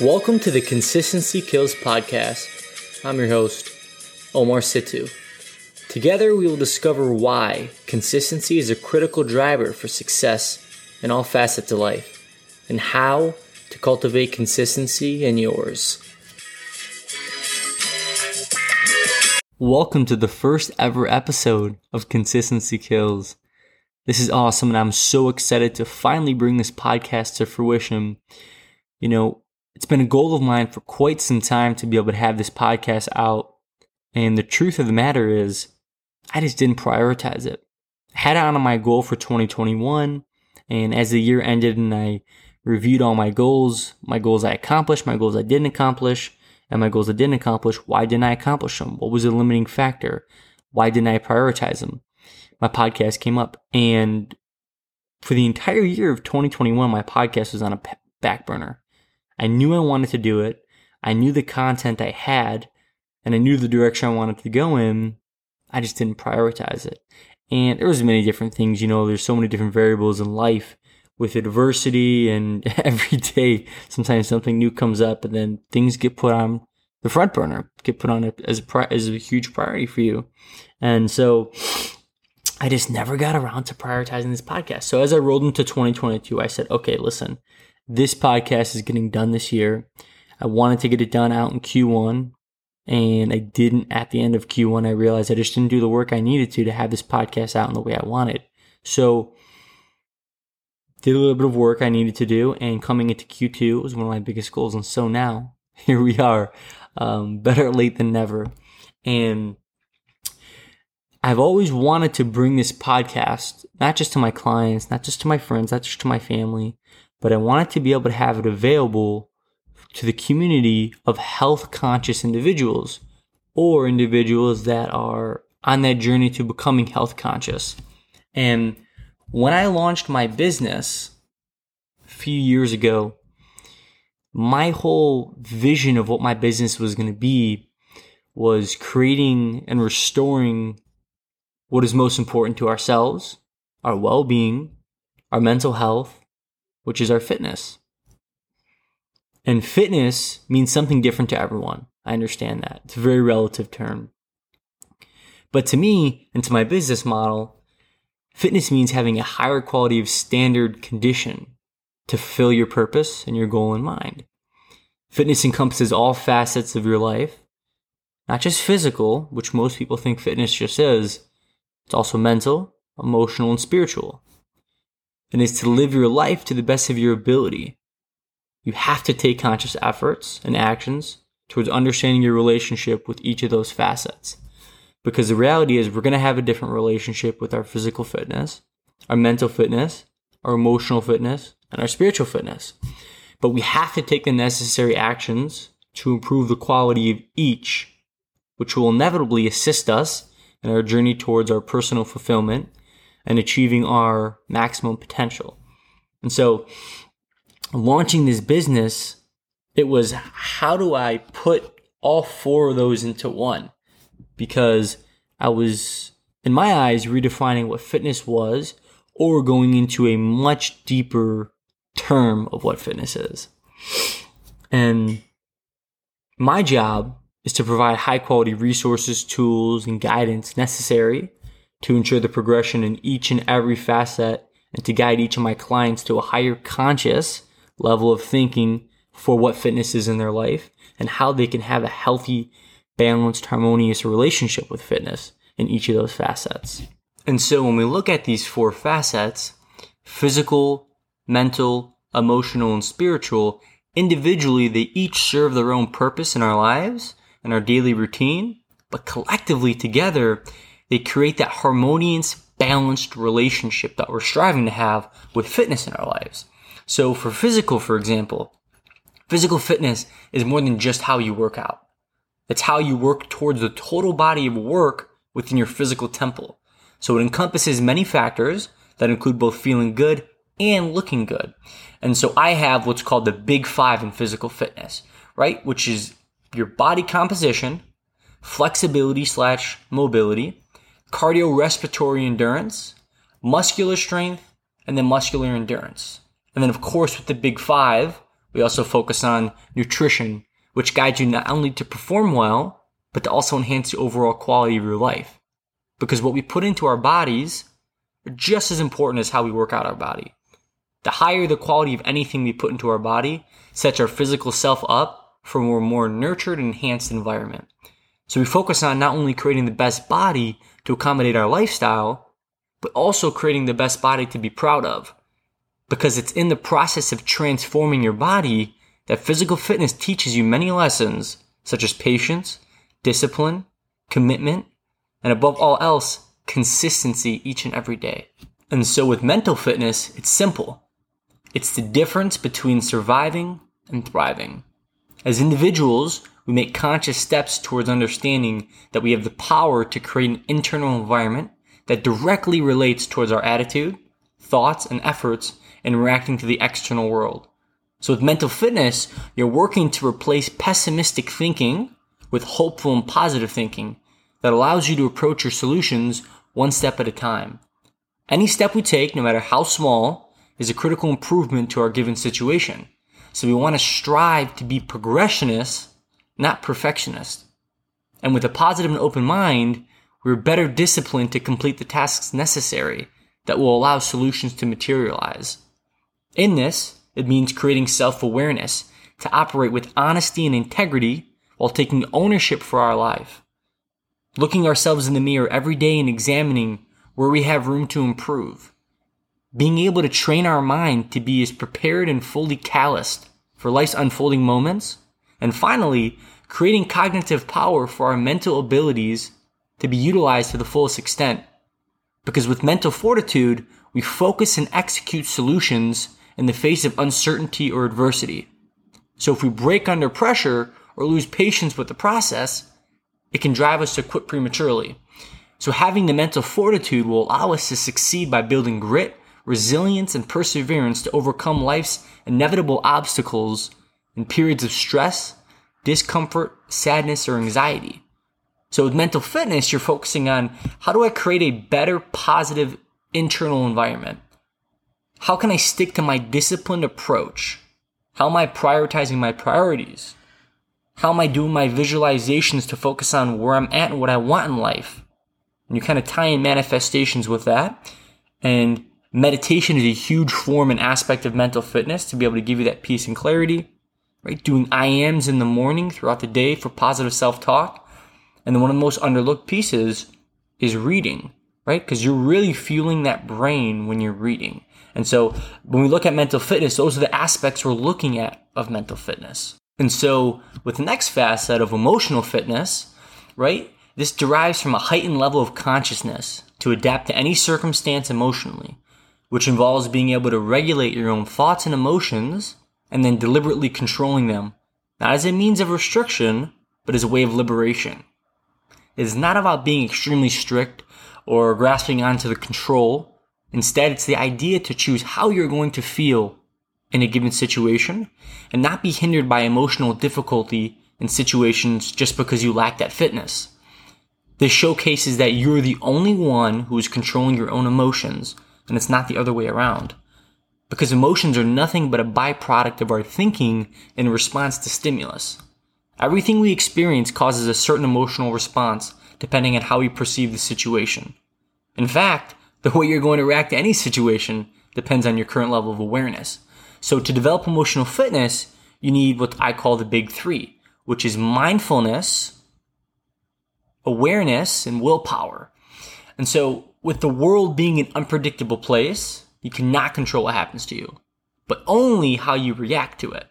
Welcome to the Consistency Kills podcast. I'm your host, Omar Situ. Together, we will discover why consistency is a critical driver for success in all facets of life and how to cultivate consistency in yours. Welcome to the first ever episode of Consistency Kills. This is awesome, and I'm so excited to finally bring this podcast to fruition. You know, it's been a goal of mine for quite some time to be able to have this podcast out, and the truth of the matter is, I just didn't prioritize it. I had it on my goal for 2021, and as the year ended and I reviewed all my goals, my goals I accomplished, my goals I didn't accomplish, and my goals I didn't accomplish, why didn't I accomplish them? What was the limiting factor? Why didn't I prioritize them? My podcast came up. And for the entire year of 2021, my podcast was on a back burner. I knew I wanted to do it. I knew the content I had and I knew the direction I wanted to go in. I just didn't prioritize it. And there was many different things, you know, there's so many different variables in life with adversity and every day sometimes something new comes up and then things get put on the front burner get put on as a as a huge priority for you and so i just never got around to prioritizing this podcast so as i rolled into 2022 i said okay listen this podcast is getting done this year i wanted to get it done out in q1 and i didn't at the end of q1 i realized i just didn't do the work i needed to to have this podcast out in the way i wanted so did a little bit of work I needed to do, and coming into Q2 was one of my biggest goals. And so now, here we are, um, better late than never. And I've always wanted to bring this podcast, not just to my clients, not just to my friends, not just to my family, but I wanted to be able to have it available to the community of health conscious individuals or individuals that are on that journey to becoming health conscious. And when I launched my business a few years ago, my whole vision of what my business was going to be was creating and restoring what is most important to ourselves, our well being, our mental health, which is our fitness. And fitness means something different to everyone. I understand that. It's a very relative term. But to me and to my business model, Fitness means having a higher quality of standard condition to fulfill your purpose and your goal in mind. Fitness encompasses all facets of your life, not just physical, which most people think fitness just is. It's also mental, emotional, and spiritual. And it's to live your life to the best of your ability. You have to take conscious efforts and actions towards understanding your relationship with each of those facets. Because the reality is, we're going to have a different relationship with our physical fitness, our mental fitness, our emotional fitness, and our spiritual fitness. But we have to take the necessary actions to improve the quality of each, which will inevitably assist us in our journey towards our personal fulfillment and achieving our maximum potential. And so, launching this business, it was how do I put all four of those into one? because I was, in my eyes, redefining what fitness was or going into a much deeper term of what fitness is. And my job is to provide high quality resources, tools, and guidance necessary to ensure the progression in each and every facet and to guide each of my clients to a higher conscious level of thinking for what fitness is in their life and how they can have a healthy balanced, harmonious relationship with fitness in each of those facets. And so when we look at these four facets, physical, mental, emotional, and spiritual, individually, they each serve their own purpose in our lives and our daily routine, but collectively together, they create that harmonious, balanced relationship that we're striving to have with fitness in our lives. So for physical, for example, physical fitness is more than just how you work out. It's how you work towards the total body of work within your physical temple. So it encompasses many factors that include both feeling good and looking good. And so I have what's called the big five in physical fitness, right? Which is your body composition, flexibility slash mobility, cardiorespiratory endurance, muscular strength, and then muscular endurance. And then of course with the big five, We also focus on nutrition, which guides you not only to perform well, but to also enhance the overall quality of your life. Because what we put into our bodies are just as important as how we work out our body. The higher the quality of anything we put into our body sets our physical self up for a more nurtured and enhanced environment. So we focus on not only creating the best body to accommodate our lifestyle, but also creating the best body to be proud of. Because it's in the process of transforming your body that physical fitness teaches you many lessons, such as patience, discipline, commitment, and above all else, consistency each and every day. And so with mental fitness, it's simple. It's the difference between surviving and thriving. As individuals, we make conscious steps towards understanding that we have the power to create an internal environment that directly relates towards our attitude, thoughts, and efforts in reacting to the external world. So with mental fitness, you're working to replace pessimistic thinking with hopeful and positive thinking that allows you to approach your solutions one step at a time. Any step we take, no matter how small, is a critical improvement to our given situation. So we want to strive to be progressionists, not perfectionists. And with a positive and open mind, we're better disciplined to complete the tasks necessary that will allow solutions to materialize. In this, it means creating self-awareness to operate with honesty and integrity while taking ownership for our life. Looking ourselves in the mirror every day and examining where we have room to improve being able to train our mind to be as prepared and fully calloused for life's unfolding moments, and finally, creating cognitive power for our mental abilities to be utilized to the fullest extent. Because with mental fortitude, we focus and execute solutions in the face of uncertainty or adversity. So if we break under pressure or lose patience with the process, it can drive us to quit prematurely. So having the mental fortitude will allow us to succeed by building grit resilience, and perseverance to overcome life's inevitable obstacles in periods of stress, discomfort, sadness, or anxiety. So with mental fitness, you're focusing on how do I create a better, positive internal environment? How can I stick to my disciplined approach? How am I prioritizing my priorities? How am I doing my visualizations to focus on where I'm at and what I want in life? And you kind of tie in manifestations with that. And Meditation is a huge form and aspect of mental fitness to be able to give you that peace and clarity, right? Doing I ams in the morning throughout the day for positive self talk. And then one of the most underlooked pieces is reading, right? Because you're really fueling that brain when you're reading. And so when we look at mental fitness, those are the aspects we're looking at of mental fitness. And so with the next facet of emotional fitness, right? This derives from a heightened level of consciousness to adapt to any circumstance emotionally which involves being able to regulate your own thoughts and emotions and then deliberately controlling them, not as a means of restriction, but as a way of liberation. It is not about being extremely strict or grasping onto the control. Instead, it's the idea to choose how you're going to feel in a given situation and not be hindered by emotional difficulty in situations just because you lack that fitness. This showcases that you're the only one who is controlling your own emotions and it's not the other way around. Because emotions are nothing but a byproduct of our thinking in response to stimulus. Everything we experience causes a certain emotional response depending on how we perceive the situation. In fact, the way you're going to react to any situation depends on your current level of awareness. So to develop emotional fitness, you need what I call the big three, which is mindfulness, awareness, and willpower. And so with the world being an unpredictable place, you cannot control what happens to you, but only how you react to it.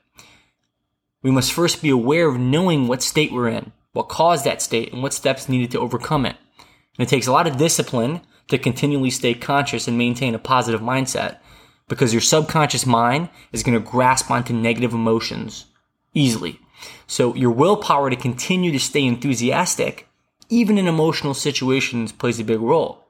We must first be aware of knowing what state we're in, what caused that state, and what steps needed to overcome it. And it takes a lot of discipline to continually stay conscious and maintain a positive mindset because your subconscious mind is going to grasp onto negative emotions easily. So your willpower to continue to stay enthusiastic, even in emotional situations, plays a big role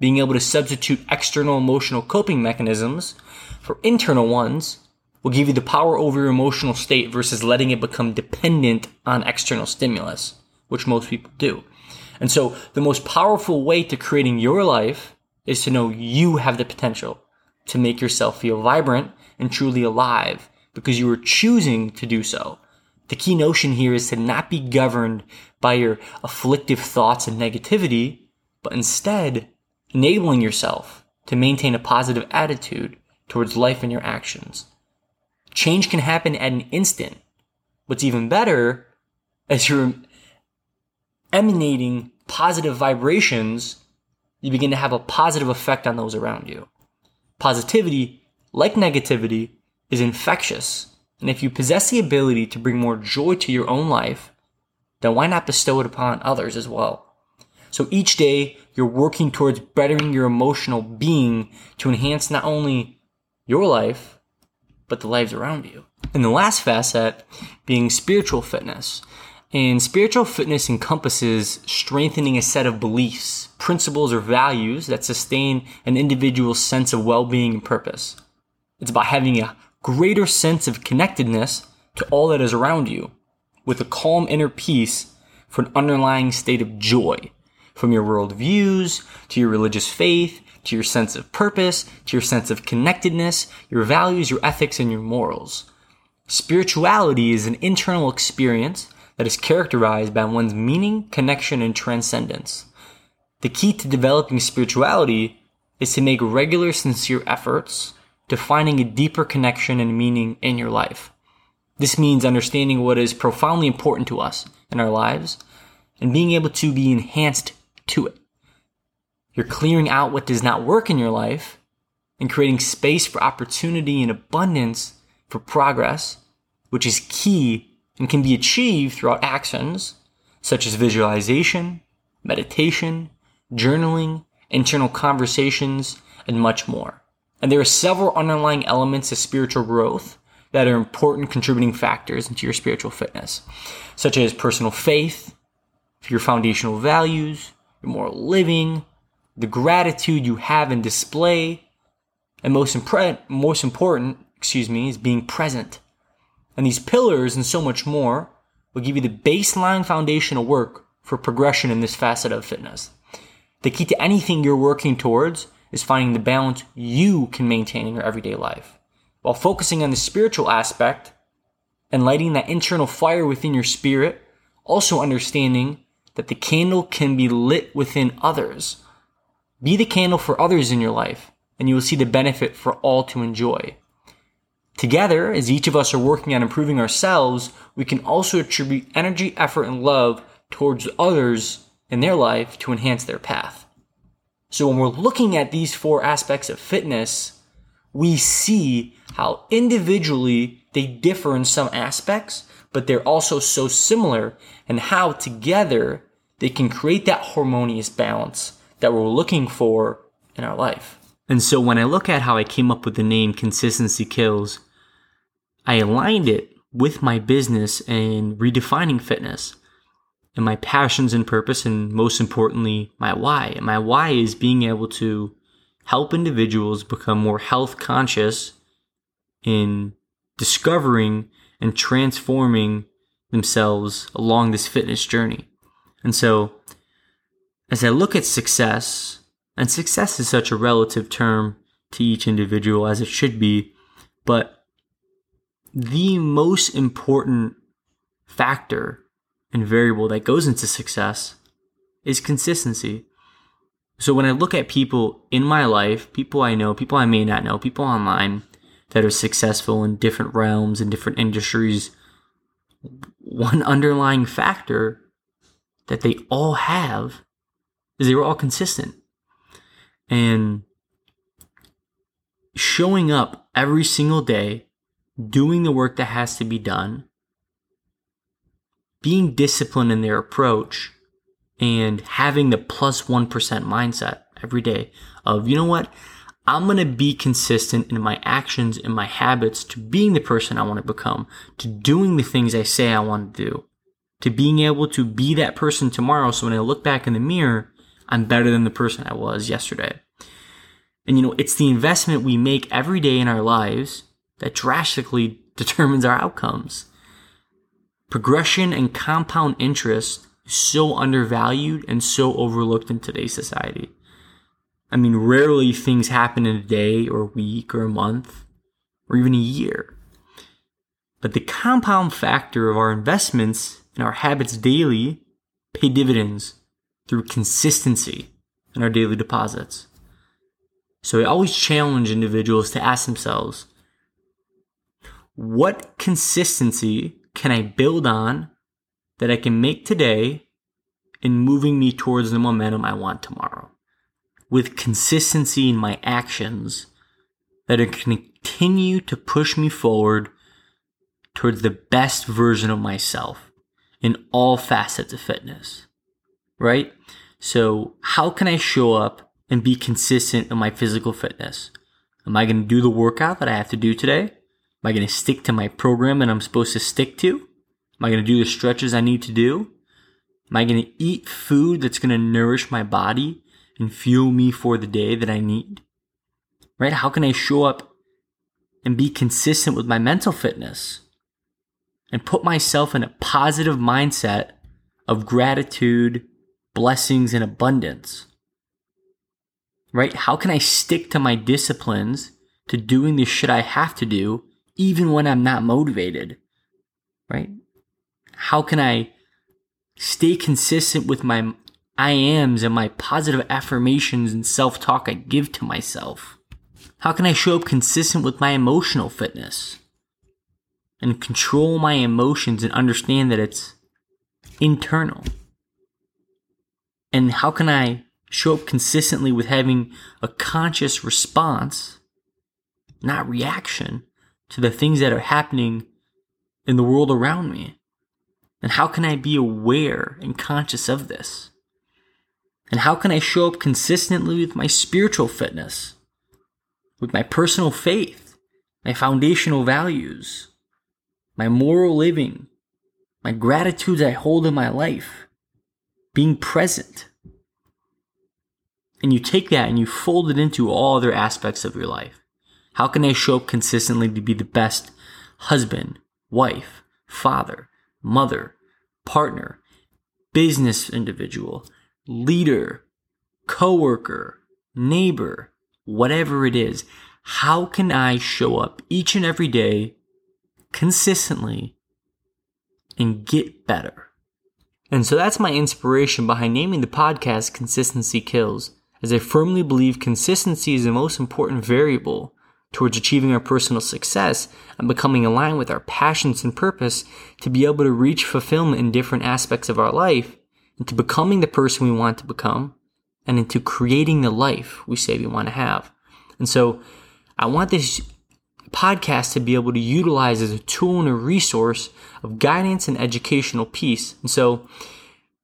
being able to substitute external emotional coping mechanisms for internal ones will give you the power over your emotional state versus letting it become dependent on external stimulus, which most people do. And so the most powerful way to creating your life is to know you have the potential to make yourself feel vibrant and truly alive because you are choosing to do so. The key notion here is to not be governed by your afflictive thoughts and negativity, but instead enabling yourself to maintain a positive attitude towards life and your actions. Change can happen at an instant. What's even better, as you're emanating positive vibrations, you begin to have a positive effect on those around you. Positivity, like negativity, is infectious. And if you possess the ability to bring more joy to your own life, then why not bestow it upon others as well? So each day you're working towards bettering your emotional being to enhance not only your life, but the lives around you. And the last facet being spiritual fitness. And spiritual fitness encompasses strengthening a set of beliefs, principles, or values that sustain an individual's sense of well-being and purpose. It's about having a greater sense of connectedness to all that is around you with a calm inner peace for an underlying state of joy from your worldviews to your religious faith to your sense of purpose to your sense of connectedness, your values, your ethics, and your morals. Spirituality is an internal experience that is characterized by one's meaning, connection, and transcendence. The key to developing spirituality is to make regular, sincere efforts to finding a deeper connection and meaning in your life. This means understanding what is profoundly important to us in our lives and being able to be enhanced to it. You're clearing out what does not work in your life and creating space for opportunity and abundance for progress, which is key and can be achieved throughout actions such as visualization, meditation, journaling, internal conversations, and much more. And there are several underlying elements of spiritual growth that are important contributing factors into your spiritual fitness, such as personal faith, your foundational values, your moral living, the gratitude you have and display, and most, impre- most important, excuse me, is being present. And these pillars and so much more will give you the baseline foundational work for progression in this facet of fitness. The key to anything you're working towards is finding the balance you can maintain in your everyday life. While focusing on the spiritual aspect and lighting that internal fire within your spirit, also understanding that the candle can be lit within others. Be the candle for others in your life, and you will see the benefit for all to enjoy. Together, as each of us are working on improving ourselves, we can also attribute energy, effort, and love towards others in their life to enhance their path. So when we're looking at these four aspects of fitness, we see how individually they differ in some aspects, but they're also so similar and how together they can create that harmonious balance that we're looking for in our life. And so when I look at how I came up with the name Consistency Kills, I aligned it with my business and redefining fitness and my passions and purpose, and most importantly, my why. And my why is being able to help individuals become more health conscious in discovering and transforming themselves along this fitness journey. And so, as I look at success, and success is such a relative term to each individual as it should be, but the most important factor and variable that goes into success is consistency. So when I look at people in my life, people I know, people I may not know, people online that are successful in different realms and different industries, one underlying factor that they all have is they were all consistent. And showing up every single day, doing the work that has to be done, being disciplined in their approach and having the plus 1 mindset every day of, you know what? I'm going to be consistent in my actions and my habits to being the person I want to become, to doing the things I say I want to do, to being able to be that person tomorrow. So when I look back in the mirror, I'm better than the person I was yesterday. And you know, it's the investment we make every day in our lives that drastically determines our outcomes. Progression and compound interest is so undervalued and so overlooked in today's society. I mean, rarely things happen in a day or a week or a month or even a year. But the compound factor of our investments and our habits daily pay dividends through consistency in our daily deposits. So I always challenge individuals to ask themselves, what consistency can I build on that I can make today in moving me towards the momentum I want tomorrow? With consistency in my actions that are going to continue to push me forward towards the best version of myself in all facets of fitness, right? So, how can I show up and be consistent in my physical fitness? Am I going to do the workout that I have to do today? Am I going to stick to my program that I'm supposed to stick to? Am I going to do the stretches I need to do? Am I going to eat food that's going to nourish my body and fuel me for the day that I need? Right? How can I show up and be consistent with my mental fitness? and put myself in a positive mindset of gratitude, blessings, and abundance. Right? How can I stick to my disciplines to doing the shit I have to do even when I'm not motivated? Right? How can I stay consistent with my I ams and my positive affirmations and self talk I give to myself? How can I show up consistent with my emotional fitness? and control my emotions and understand that it's internal? And how can I show up consistently with having a conscious response, not reaction, to the things that are happening in the world around me? And how can I be aware and conscious of this? And how can I show up consistently with my spiritual fitness, with my personal faith, my foundational values? my moral living, my gratitudes I hold in my life, being present. And you take that and you fold it into all other aspects of your life. How can I show up consistently to be the best husband, wife, father, mother, partner, business individual, leader, coworker, neighbor, whatever it is? How can I show up each and every day consistently and get better. And so that's my inspiration behind naming the podcast Consistency Kills, as I firmly believe consistency is the most important variable towards achieving our personal success and becoming aligned with our passions and purpose to be able to reach fulfillment in different aspects of our life, into becoming the person we want to become, and into creating the life we say we want to have. And so I want this podcast to be able to utilize as a tool and a resource of guidance and educational piece. And so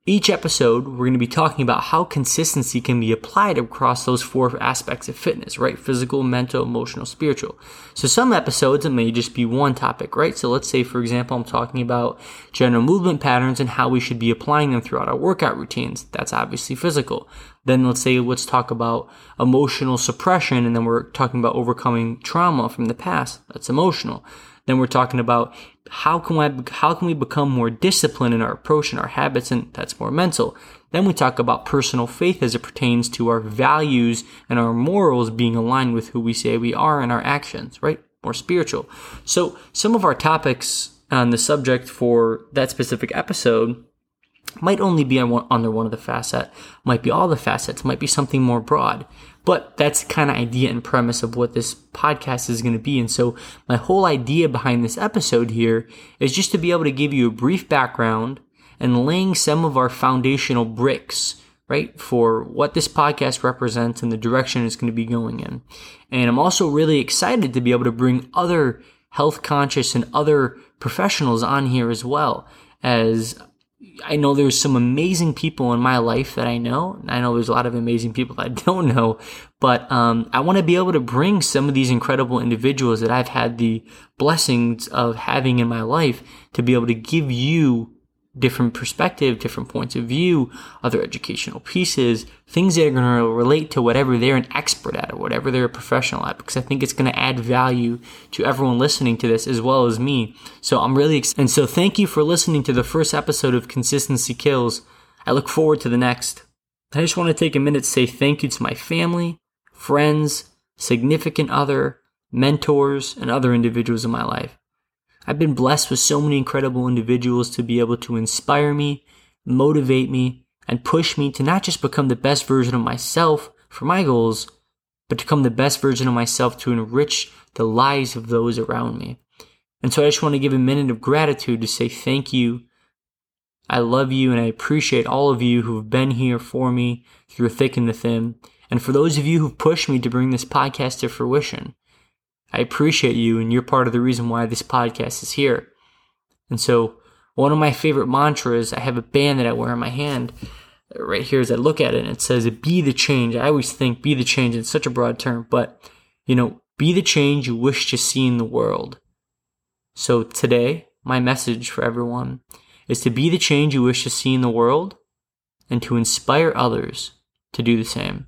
each episode, we're going to be talking about how consistency can be applied across those four aspects of fitness, right? Physical, mental, emotional, spiritual. So some episodes, it may just be one topic, right? So let's say, for example, I'm talking about general movement patterns and how we should be applying them throughout our workout routines. That's obviously physical. Then let's say, let's talk about emotional suppression, and then we're talking about overcoming trauma from the past. That's emotional. Then we're talking about how can we, how can we become more disciplined in our approach and our habits, and that's more mental. Then we talk about personal faith as it pertains to our values and our morals being aligned with who we say we are and our actions, right? More spiritual. So some of our topics on the subject for that specific episode might only be on one, under one of the facets, might be all the facets, might be something more broad. But that's the kind of idea and premise of what this podcast is going to be. And so my whole idea behind this episode here is just to be able to give you a brief background and laying some of our foundational bricks, right, for what this podcast represents and the direction it's going to be going in. And I'm also really excited to be able to bring other health conscious and other professionals on here as well as I know there's some amazing people in my life that I know. I know there's a lot of amazing people I don't know, but um, I want to be able to bring some of these incredible individuals that I've had the blessings of having in my life to be able to give you different perspective, different points of view, other educational pieces, things that are going to relate to whatever they're an expert at or whatever they're a professional at, because I think it's going to add value to everyone listening to this as well as me. So I'm really excited. And so thank you for listening to the first episode of Consistency Kills. I look forward to the next. I just want to take a minute to say thank you to my family, friends, significant other, mentors, and other individuals in my life. I've been blessed with so many incredible individuals to be able to inspire me, motivate me, and push me to not just become the best version of myself for my goals, but to become the best version of myself to enrich the lives of those around me. And so I just want to give a minute of gratitude to say thank you. I love you and I appreciate all of you who have been here for me through thick and the thin. And for those of you who've pushed me to bring this podcast to fruition, I appreciate you and you're part of the reason why this podcast is here. And so one of my favorite mantras, I have a band that I wear on my hand right here as I look at it, and it says, Be the change. I always think be the change, it's such a broad term, but you know, be the change you wish to see in the world. So today, my message for everyone is to be the change you wish to see in the world and to inspire others to do the same.